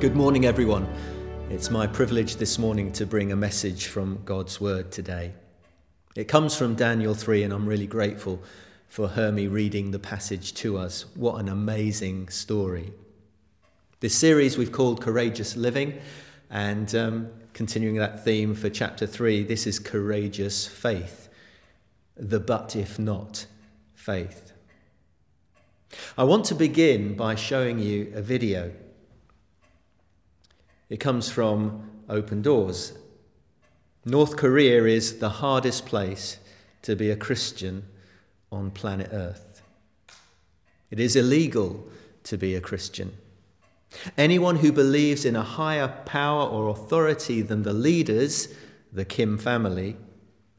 Good morning, everyone. It's my privilege this morning to bring a message from God's Word today. It comes from Daniel 3, and I'm really grateful for Hermie reading the passage to us. What an amazing story. This series we've called Courageous Living, and um, continuing that theme for chapter 3, this is courageous faith, the but if not faith. I want to begin by showing you a video. It comes from Open Doors. North Korea is the hardest place to be a Christian on planet Earth. It is illegal to be a Christian. Anyone who believes in a higher power or authority than the leaders, the Kim family,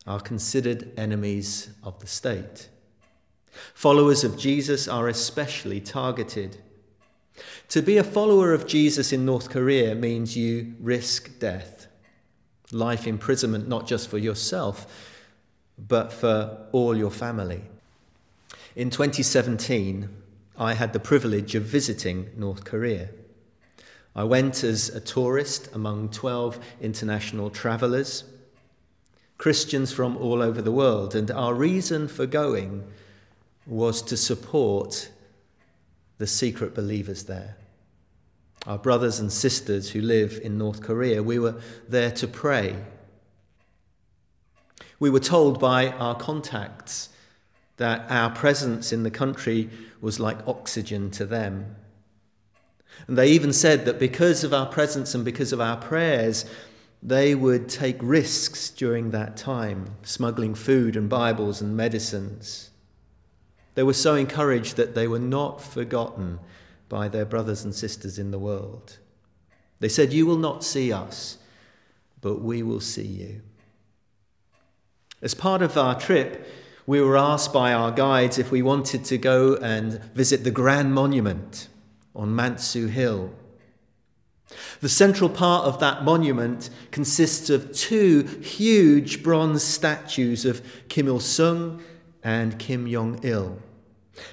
are considered enemies of the state. Followers of Jesus are especially targeted. To be a follower of Jesus in North Korea means you risk death, life imprisonment, not just for yourself, but for all your family. In 2017, I had the privilege of visiting North Korea. I went as a tourist among 12 international travelers, Christians from all over the world, and our reason for going was to support the secret believers there. Our brothers and sisters who live in North Korea, we were there to pray. We were told by our contacts that our presence in the country was like oxygen to them. And they even said that because of our presence and because of our prayers, they would take risks during that time, smuggling food and Bibles and medicines. They were so encouraged that they were not forgotten by their brothers and sisters in the world. They said, You will not see us, but we will see you. As part of our trip, we were asked by our guides if we wanted to go and visit the Grand Monument on Mansu Hill. The central part of that monument consists of two huge bronze statues of Kim Il sung and Kim Jong il.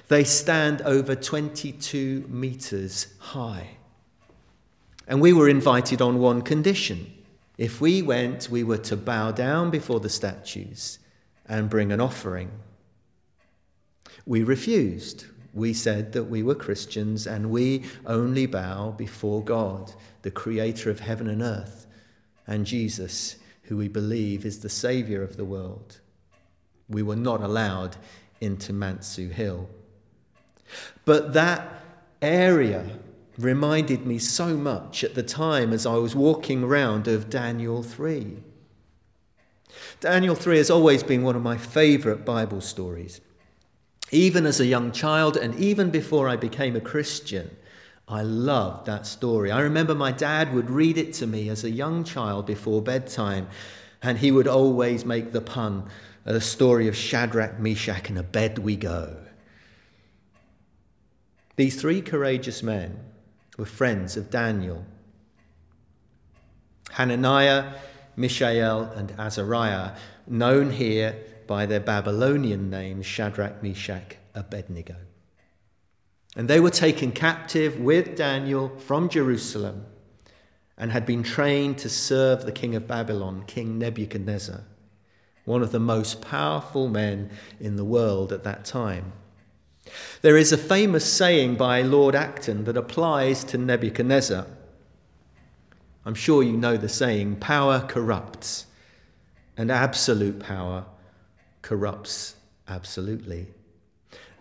They stand over 22 meters high. And we were invited on one condition. If we went, we were to bow down before the statues and bring an offering. We refused. We said that we were Christians and we only bow before God, the creator of heaven and earth, and Jesus, who we believe is the Saviour of the world. We were not allowed into Mansu Hill. But that area reminded me so much at the time as I was walking around of Daniel 3. Daniel 3 has always been one of my favourite Bible stories. Even as a young child and even before I became a Christian, I loved that story. I remember my dad would read it to me as a young child before bedtime, and he would always make the pun, uh, the story of Shadrach, Meshach, and Abednego. These three courageous men were friends of Daniel. Hananiah, Mishael, and Azariah, known here by their Babylonian names Shadrach, Meshach, Abednego. And they were taken captive with Daniel from Jerusalem and had been trained to serve the king of Babylon, King Nebuchadnezzar, one of the most powerful men in the world at that time. There is a famous saying by Lord Acton that applies to Nebuchadnezzar. I'm sure you know the saying power corrupts, and absolute power corrupts absolutely.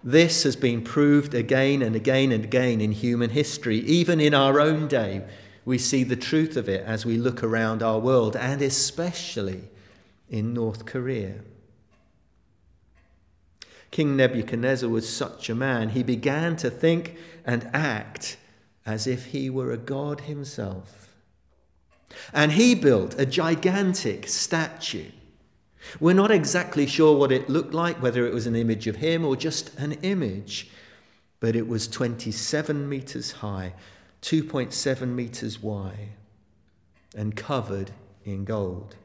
This has been proved again and again and again in human history. Even in our own day, we see the truth of it as we look around our world, and especially in North Korea. King Nebuchadnezzar was such a man, he began to think and act as if he were a god himself. And he built a gigantic statue. We're not exactly sure what it looked like, whether it was an image of him or just an image, but it was 27 meters high, 2.7 meters wide, and covered in gold.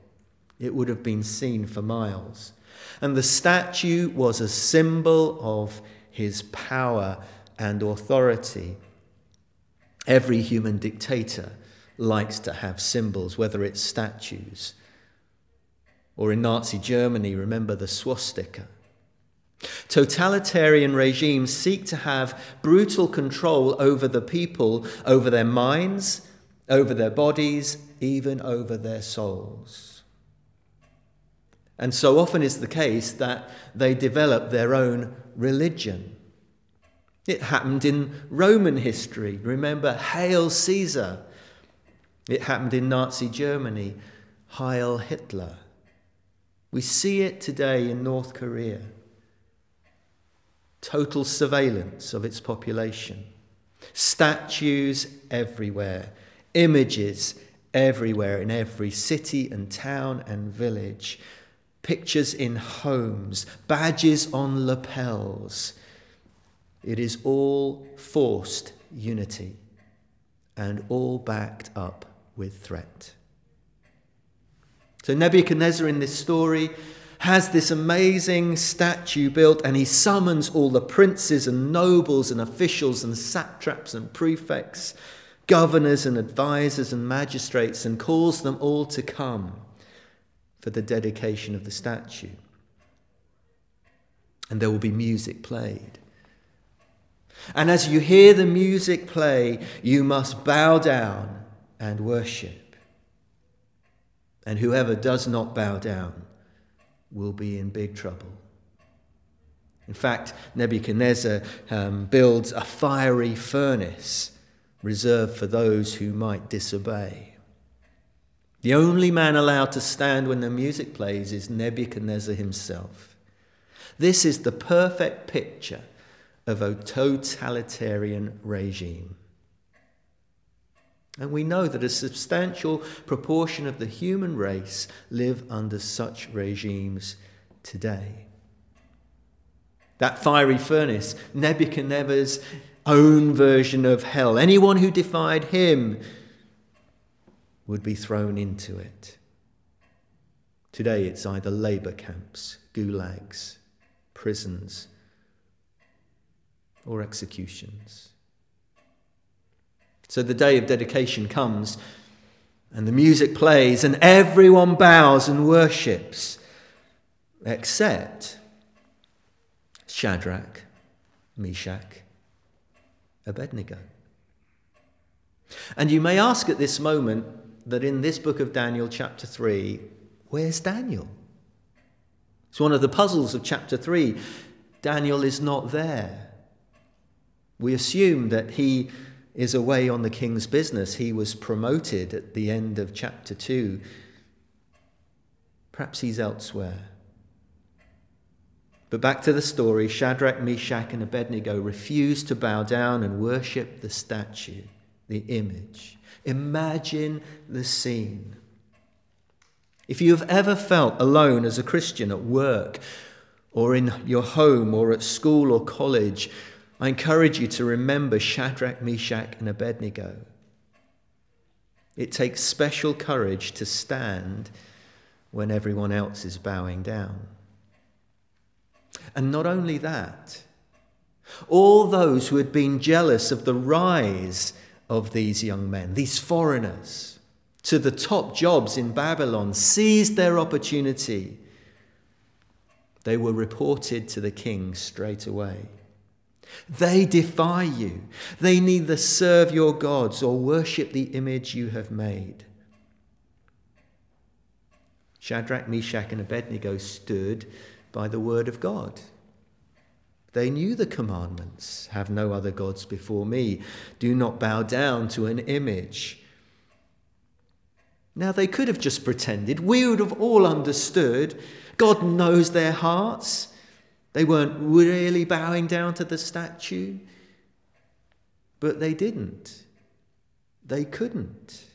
It would have been seen for miles. And the statue was a symbol of his power and authority. Every human dictator likes to have symbols, whether it's statues or in Nazi Germany, remember the swastika. Totalitarian regimes seek to have brutal control over the people, over their minds, over their bodies, even over their souls. And so often is the case that they develop their own religion. It happened in Roman history. Remember, Hail Caesar. It happened in Nazi Germany. Heil Hitler. We see it today in North Korea. Total surveillance of its population. Statues everywhere. Images everywhere in every city and town and village. Pictures in homes. Badges on lapels it is all forced unity and all backed up with threat. So Nebuchadnezzar in this story has this amazing statue built and he summons all the princes and nobles and officials and satraps and prefects, governors and advisors and magistrates and calls them all to come for the dedication of the statue. And there will be music played. And as you hear the music play, you must bow down and worship. And whoever does not bow down will be in big trouble. In fact, Nebuchadnezzar um, builds a fiery furnace reserved for those who might disobey. The only man allowed to stand when the music plays is Nebuchadnezzar himself. This is the perfect picture of a totalitarian regime. And we know that a substantial proportion of the human race live under such regimes today. That fiery furnace, Nebuchadnezzar's own version of hell. Anyone who defied him would be thrown into it. Today it's either labor camps, gulags, prisons, or executions. So the day of dedication comes, and the music plays, and everyone bows and worships, except Shadrach, Meshach, Abednego. And you may ask at this moment that in this book of Daniel, chapter 3, where's Daniel? It's one of the puzzles of chapter 3. Daniel is not there. We assume that he is away on the king's business. He was promoted at the end of chapter 2. Perhaps he's elsewhere. But back to the story Shadrach, Meshach, and Abednego refused to bow down and worship the statue, the image. Imagine the scene. If you have ever felt alone as a Christian at work, or in your home, or at school or college, I encourage you to remember Shadrach, Meshach, and Abednego. It takes special courage to stand when everyone else is bowing down. And not only that, all those who had been jealous of the rise of these young men, these foreigners, to the top jobs in Babylon, seized their opportunity. They were reported to the king straight away. They defy you. They neither serve your gods or worship the image you have made. Shadrach, Meshach, and Abednego stood by the word of God. They knew the commandments have no other gods before me, do not bow down to an image. Now, they could have just pretended. We would have all understood. God knows their hearts. They weren't really bowing down to the statue, but they didn't. They couldn't.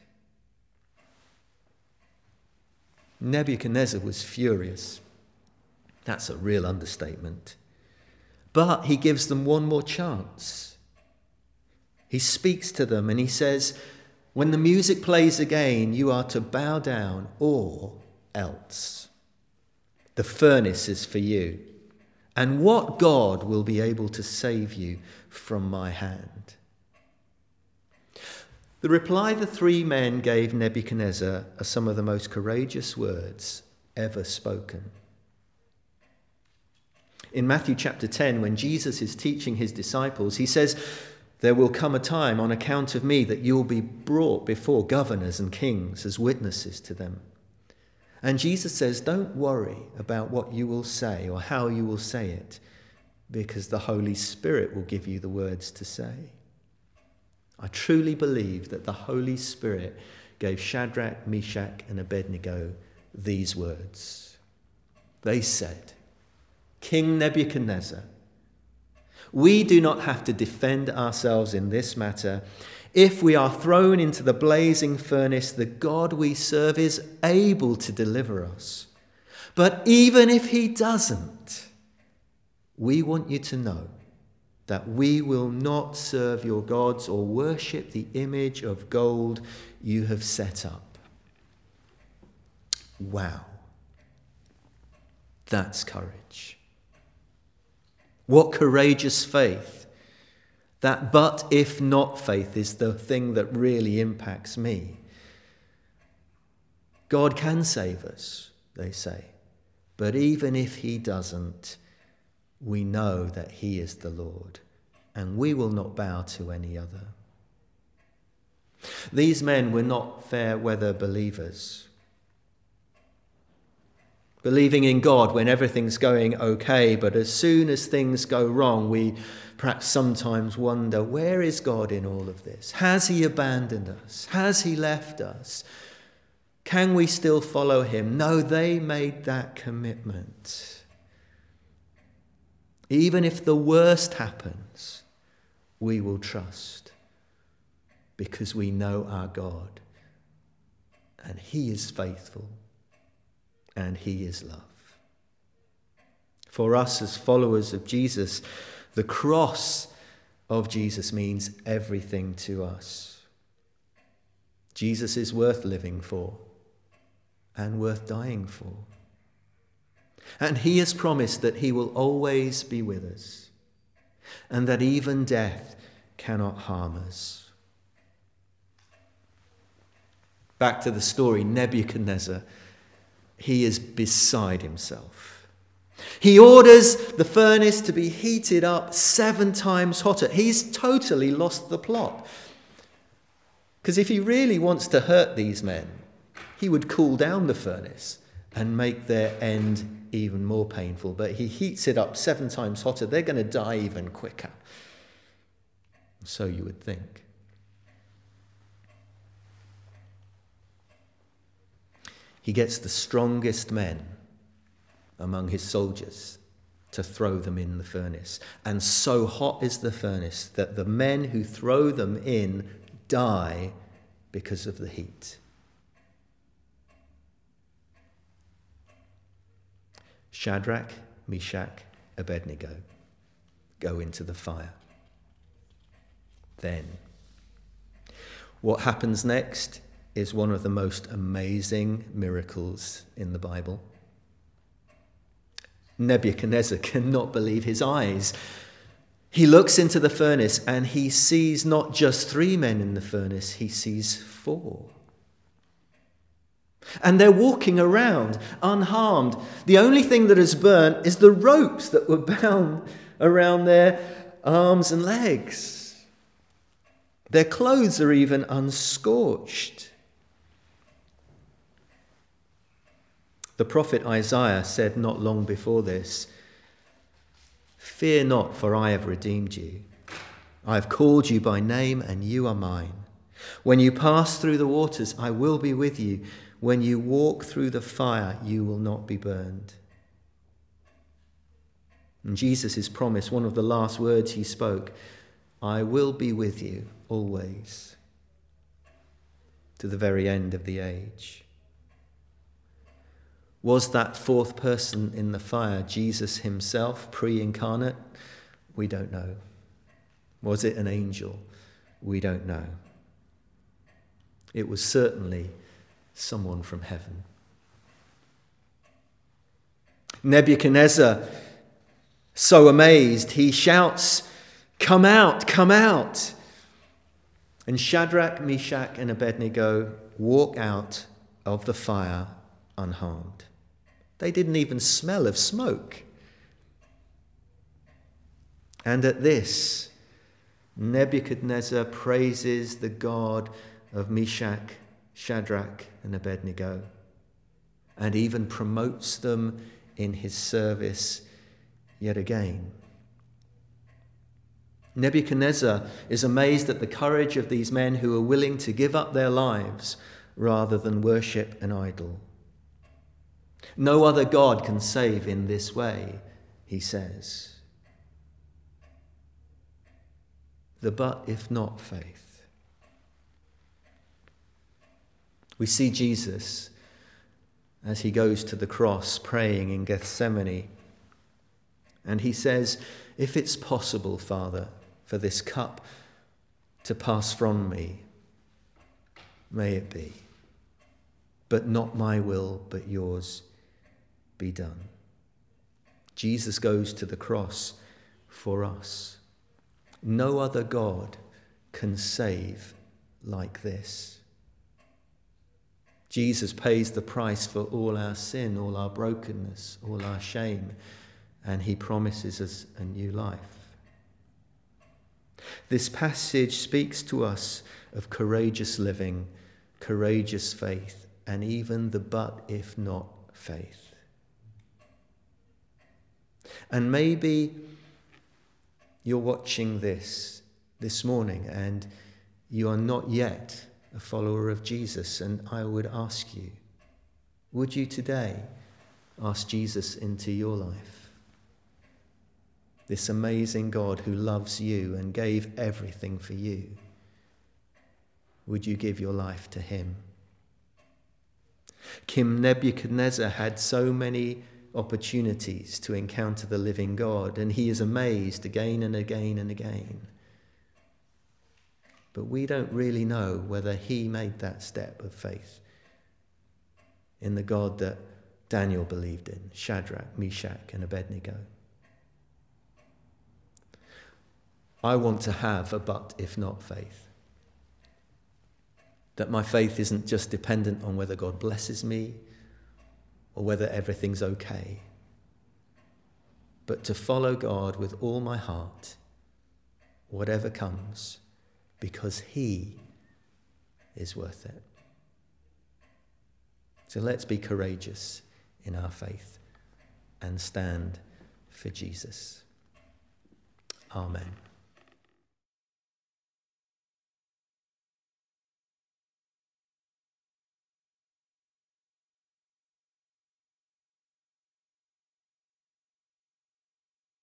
Nebuchadnezzar was furious. That's a real understatement. But he gives them one more chance. He speaks to them and he says, When the music plays again, you are to bow down or else. The furnace is for you. And what God will be able to save you from my hand? The reply the three men gave Nebuchadnezzar are some of the most courageous words ever spoken. In Matthew chapter 10, when Jesus is teaching his disciples, he says, There will come a time on account of me that you'll be brought before governors and kings as witnesses to them. And Jesus says, Don't worry about what you will say or how you will say it, because the Holy Spirit will give you the words to say. I truly believe that the Holy Spirit gave Shadrach, Meshach, and Abednego these words. They said, King Nebuchadnezzar, we do not have to defend ourselves in this matter. If we are thrown into the blazing furnace, the God we serve is able to deliver us. But even if he doesn't, we want you to know that we will not serve your gods or worship the image of gold you have set up. Wow. That's courage. What courageous faith. That but if not faith is the thing that really impacts me. God can save us, they say. But even if He doesn't, we know that He is the Lord, and we will not bow to any other. These men were not fair weather believers. Believing in God when everything's going okay, but as soon as things go wrong, we perhaps sometimes wonder where is God in all of this? Has He abandoned us? Has He left us? Can we still follow Him? No, they made that commitment. Even if the worst happens, we will trust because we know our God and He is faithful and He is love. For us as followers of Jesus, the cross of Jesus means everything to us. Jesus is worth living for and worth dying for. And he has promised that he will always be with us and that even death cannot harm us. Back to the story Nebuchadnezzar, he is beside himself. He orders the furnace to be heated up seven times hotter. He's totally lost the plot. Because if he really wants to hurt these men, he would cool down the furnace and make their end even more painful, but he heats it up seven times hotter. They're going to die even quicker. So you would think. He gets the strongest men among his soldiers to throw them in the furnace. And so hot is the furnace that the men who throw them in die because of the heat. Shadrach, Meshach, Abednego go into the fire. Then, what happens next is one of the most amazing miracles in the Bible. Nebuchadnezzar cannot believe his eyes. He looks into the furnace and he sees not just three men in the furnace, he sees four. And they're walking around unharmed. The only thing that has burnt is the ropes that were bound around their arms and legs. Their clothes are even unscorched. The prophet Isaiah said not long before this Fear not, for I have redeemed you. I have called you by name, and you are mine. When you pass through the waters, I will be with you. When you walk through the fire, you will not be burned. And Jesus' promise, one of the last words he spoke, I will be with you always to the very end of the age. Was that fourth person in the fire Jesus himself, pre incarnate? We don't know. Was it an angel? We don't know. It was certainly someone from heaven. Nebuchadnezzar, so amazed, he shouts, Come out, come out. And Shadrach, Meshach, and Abednego walk out of the fire unharmed. They didn't even smell of smoke. And at this, Nebuchadnezzar praises the God of Meshach, Shadrach, and Abednego, and even promotes them in his service yet again. Nebuchadnezzar is amazed at the courage of these men who are willing to give up their lives rather than worship an idol. No other God can save in this way, he says. The but if not faith. We see Jesus as he goes to the cross praying in Gethsemane. And he says, If it's possible, Father, for this cup to pass from me, may it be. But not my will, but yours be done. Jesus goes to the cross for us. No other God can save like this. Jesus pays the price for all our sin, all our brokenness, all our shame, and he promises us a new life. This passage speaks to us of courageous living, courageous faith, and even the but if not faith. And maybe you're watching this this morning and you are not yet a follower of Jesus. And I would ask you, would you today ask Jesus into your life? This amazing God who loves you and gave everything for you. Would you give your life to him? King Nebuchadnezzar had so many opportunities to encounter the living God, and he is amazed again and again and again. But we don't really know whether he made that step of faith in the God that Daniel believed in Shadrach, Meshach, and Abednego. I want to have a but if not faith. That my faith isn't just dependent on whether God blesses me or whether everything's okay, but to follow God with all my heart, whatever comes, because He is worth it. So let's be courageous in our faith and stand for Jesus. Amen.